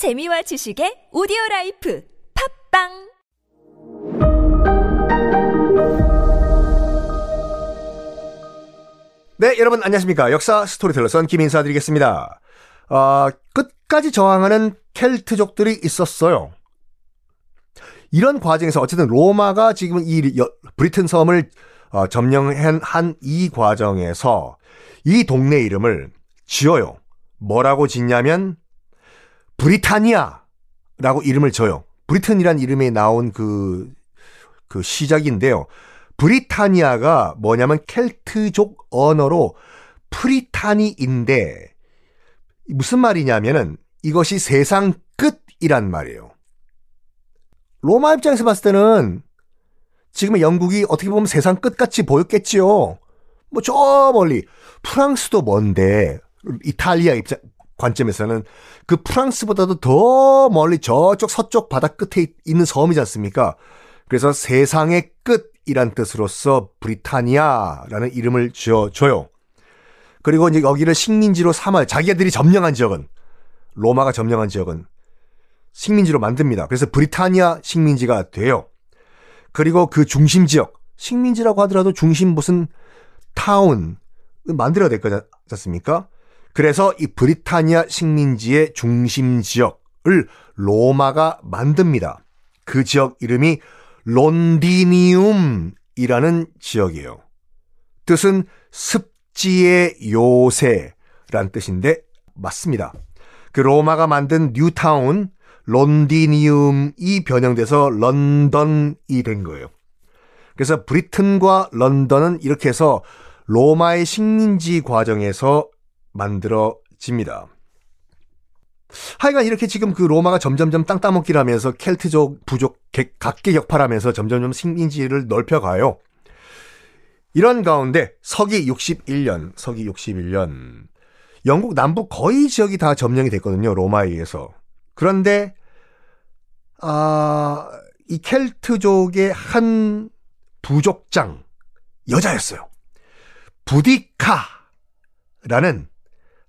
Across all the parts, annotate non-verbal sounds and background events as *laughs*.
재미와 지식의 오디오 라이프 팝빵 네, 여러분 안녕하십니까. 역사 스토리텔러 썬킴 인사 드리겠습니다. 어, 끝까지 저항하는 켈트족들이 있었어요. 이런 과정에서 어쨌든 로마가 지금 이 여- 브리튼 섬을 어, 점령한 한이 과정에서 이 동네 이름을 지어요. 뭐라고 짓냐면 브리타니아라고 이름을 줘요. 브리튼이란 이름에 나온 그, 그 시작인데요. 브리타니아가 뭐냐면 켈트족 언어로 프리타니인데 무슨 말이냐면은 이것이 세상 끝이란 말이에요. 로마 입장에서 봤을 때는 지금의 영국이 어떻게 보면 세상 끝같이 보였겠지요. 뭐 저 멀리 프랑스도 먼데 이탈리아 입장 관점에서는 그 프랑스보다도 더 멀리 저쪽 서쪽 바다 끝에 있- 있는 섬이지 않습니까? 그래서 세상의 끝이란 뜻으로서 브리타니아라는 이름을 지어줘요. 그리고 이제 여기를 식민지로 삼아 자기들이 점령한 지역은 로마가 점령한 지역은 식민지로 만듭니다. 그래서 브리타니아 식민지가 돼요. 그리고 그 중심 지역 식민지라고 하더라도 중심 무슨 타운 만들어야 될 거지 않습니까? 그래서 이 브리타니아 식민지의 중심 지역을 로마가 만듭니다. 그 지역 이름이 론디니움이라는 지역이에요. 뜻은 습지의 요새란 뜻인데 맞습니다. 그 로마가 만든 뉴타운 론디니움이 변형돼서 런던이 된 거예요. 그래서 브리튼과 런던은 이렇게 해서 로마의 식민지 과정에서 만들어집니다. 하여간 이렇게 지금 그 로마가 점점점 땅 따먹기를 하면서 켈트족, 부족, 개- 각계 격파하면서 점점점 식민지를 넓혀가요. 이런 가운데 서기 61년, 서기 61년 영국 남부 거의 지역이 다 점령이 됐거든요. 로마에 의해서. 그런데 아, 이 켈트족의 한 부족장 여자였어요. 부디카라는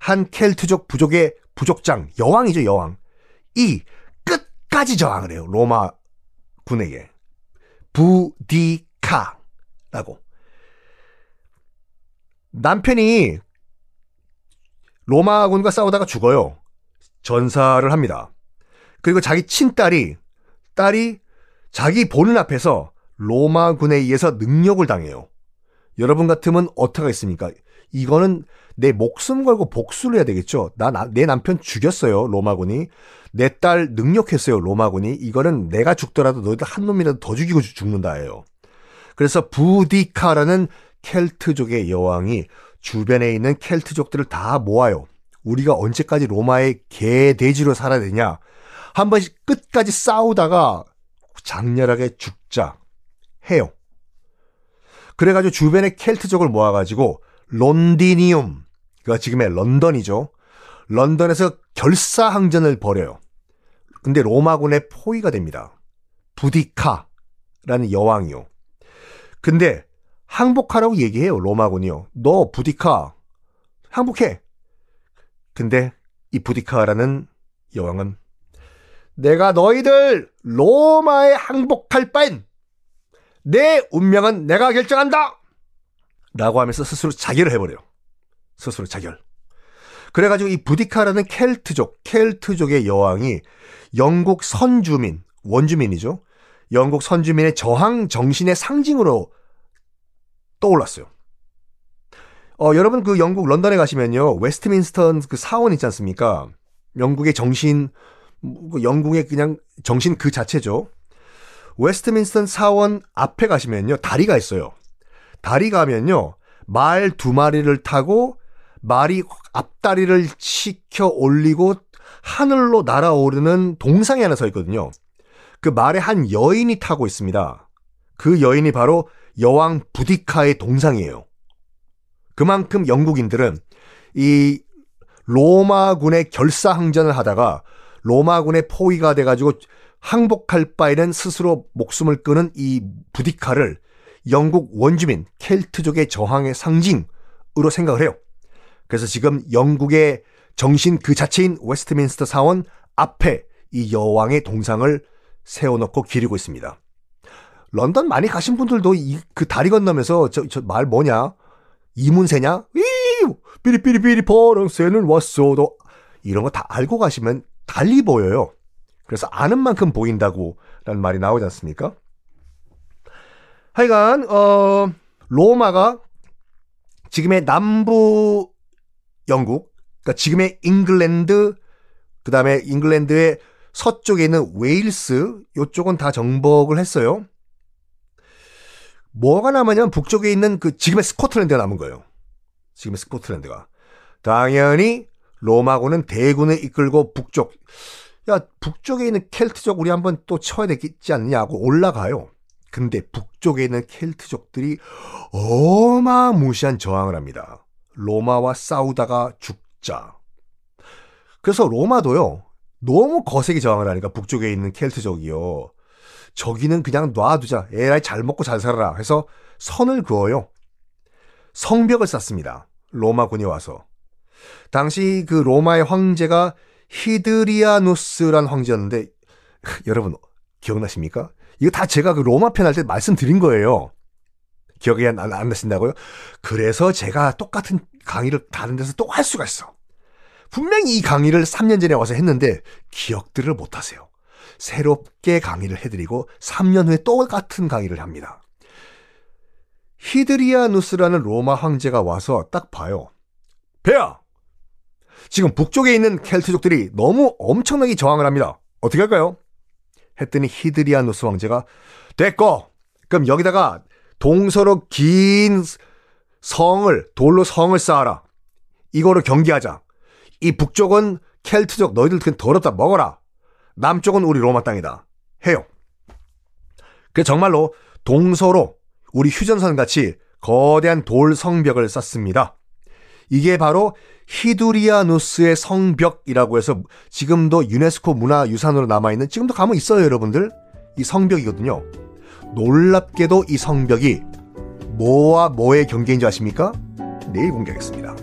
한 켈트족 부족의 부족장 여왕이죠 여왕. 이 끝까지 저항을 해요 로마 군에게. 부디카라고. 남편이 로마군과 싸우다가 죽어요. 전사를 합니다. 그리고 자기 친딸이 딸이 자기 보는 앞에서 로마군에 의해서 능력을 당해요. 여러분 같으면 어떻게 하겠습니까 이거는 내 목숨 걸고 복수를 해야 되겠죠. 나, 나- 내 남편 죽였어요, 로마군이. 내 딸 능력했어요, 로마군이. 이거는 내가 죽더라도 너희들 한 놈이라도 더 죽이고 죽- 죽는다예요. 그래서 부디카라는 켈트족의 여왕이 주변에 있는 켈트족들을 다 모아요. 우리가 언제까지 로마의 개돼지로 살아야 되냐. 한 번씩 끝까지 싸우다가 장렬하게 죽자 해요. 그래가지고 주변에 켈트족을 모아가지고 론디니움, 그가 지금의 런던이죠. 런던에서 결사항전을 벌여요. 근데 로마군의 포위가 됩니다. 부디카라는 여왕이요. 근데 항복하라고 얘기해요, 로마군이요. 너 부디카 항복해. 근데 이 부디카라는 여왕은 내가 너희들 로마에 항복할 바엔 내 운명은 내가 결정한다! 라고 하면서 스스로 자결을 해버려요. 스스로 자결. 그래가지고 이 부디카라는 켈트족, 켈트족의 여왕이 영국 선주민, 원주민이죠. 영국 선주민의 저항 정신의 상징으로 떠올랐어요. 어, 여러분 그 영국 런던에 가시면요. 웨스트민스터 그 사원 있지 않습니까? 영국의 정신, 그 영국의 그냥 정신 그 자체죠. 웨스트민스터 사원 앞에 가시면요. 다리가 있어요. 다리 가면요. 말 두 마리를 타고 말이 앞다리를 치켜 올리고 하늘로 날아오르는 동상이 하나 서 있거든요. 그 말에 한 여인이 타고 있습니다. 그 여인이 바로 여왕 부디카의 동상이에요. 그만큼 영국인들은 이 로마군의 결사항전을 하다가 로마군의 포위가 돼가지고 항복할 바에는 스스로 목숨을 끊은 이 부디카를 영국 원주민 켈트족의 저항의 상징으로 생각을 해요. 그래서 지금 영국의 정신 그 자체인 웨스트민스터 사원 앞에 이 여왕의 동상을 세워놓고 기리고 있습니다. 런던 많이 가신 분들도 이, 그 다리 건너면서 저, 저 말 뭐냐? 이문세냐? 이 삐리삐리삐리 파랑새는 갔어도 이런 거 다 알고 가시면 달리 보여요. 그래서 아는 만큼 보인다고 라는 말이 나오지 않습니까? 하여간 어 로마가 지금의 남부 영국, 그러니까 지금의 잉글랜드, 그 다음에 잉글랜드의 서쪽에 있는 웨일스, 요쪽은 다 정복을 했어요. 뭐가 남았냐면 북쪽에 있는 그 지금의 스코틀랜드가 남은 거예요. 지금의 스코틀랜드가. 당연히 로마군은 대군을 이끌고 북쪽, 야, 북쪽에 있는 켈트족 우리 한번 또 쳐야 되겠지 않냐고 올라가요. 근데 북쪽에 있는 켈트족들이 어마무시한 저항을 합니다. 로마와 싸우다가 죽자. 그래서 로마도요, 너무 거세게 저항을 하니까 북쪽에 있는 켈트족이요. 저기는 그냥 놔두자. 에라이 잘 먹고 잘 살아라. 해서 선을 그어요. 성벽을 쌓습니다. 로마군이 와서. 당시 그 로마의 황제가 히드리아누스란 황제였는데 *laughs* 여러분 기억나십니까? 이거 다 제가 그 로마 편 할 때 말씀드린 거예요. 기억이 안, 안 나신다고요? 그래서 제가 똑같은 강의를 다른 데서 또 할 수가 있어. 분명히 이 강의를 3년 전에 와서 했는데 기억들을 못 하세요. 새롭게 강의를 해드리고 3년 후에 똑같은 강의를 합니다. 히드리아누스라는 로마 황제가 와서 딱 봐요. 배야! 지금 북쪽에 있는 켈트족들이 너무 엄청나게 저항을 합니다. 어떻게 할까요? 했더니 히드리아누스 황제가 됐고 그럼 여기다가 동서로 긴 성을 돌로 성을 쌓아라. 이거로 경기하자. 이 북쪽은 켈트족 너희들 그냥 더럽다 먹어라. 남쪽은 우리 로마 땅이다. 해요. 그 정말로 동서로 우리 휴전선 같이 거대한 돌 성벽을 쌓습니다. 이게 바로 히두리아누스의 성벽이라고 해서 지금도 유네스코 문화유산으로 남아있는 지금도 가면 있어요 여러분들. 이 성벽이거든요. 놀랍게도 이 성벽이 뭐와 뭐의 경계인 줄 아십니까? 내일 공개하겠습니다